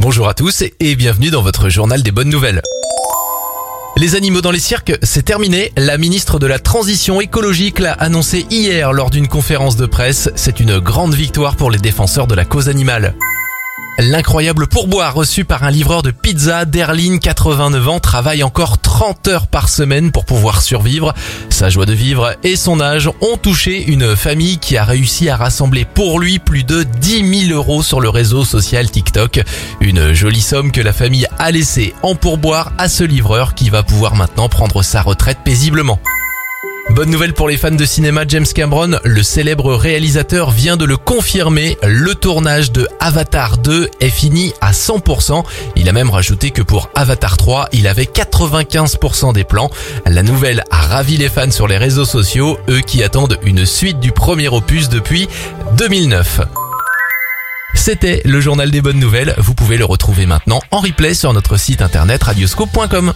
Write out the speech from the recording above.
Bonjour à tous et bienvenue dans votre journal des bonnes nouvelles. Les animaux dans les cirques, c'est terminé. La ministre de la Transition écologique l'a annoncé hier lors d'une conférence de presse. C'est une grande victoire pour les défenseurs de la cause animale. L'incroyable pourboire reçu par un livreur de pizza, Derlin, 89 ans, travaille encore 30 heures par semaine pour pouvoir survivre. Sa joie de vivre et son âge ont touché une famille qui a réussi à rassembler pour lui plus de 10 000 euros sur le réseau social TikTok. Une jolie somme que la famille a laissée en pourboire à ce livreur qui va pouvoir maintenant prendre sa retraite paisiblement. Bonne nouvelle pour les fans de cinéma, James Cameron, le célèbre réalisateur vient de le confirmer, le tournage de Avatar 2 est fini à 100%. Il a même rajouté que pour Avatar 3, il avait 95% des plans. La nouvelle a ravi les fans sur les réseaux sociaux, eux qui attendent une suite du premier opus depuis 2009. C'était le journal des bonnes nouvelles, vous pouvez le retrouver maintenant en replay sur notre site internet radioscope.com.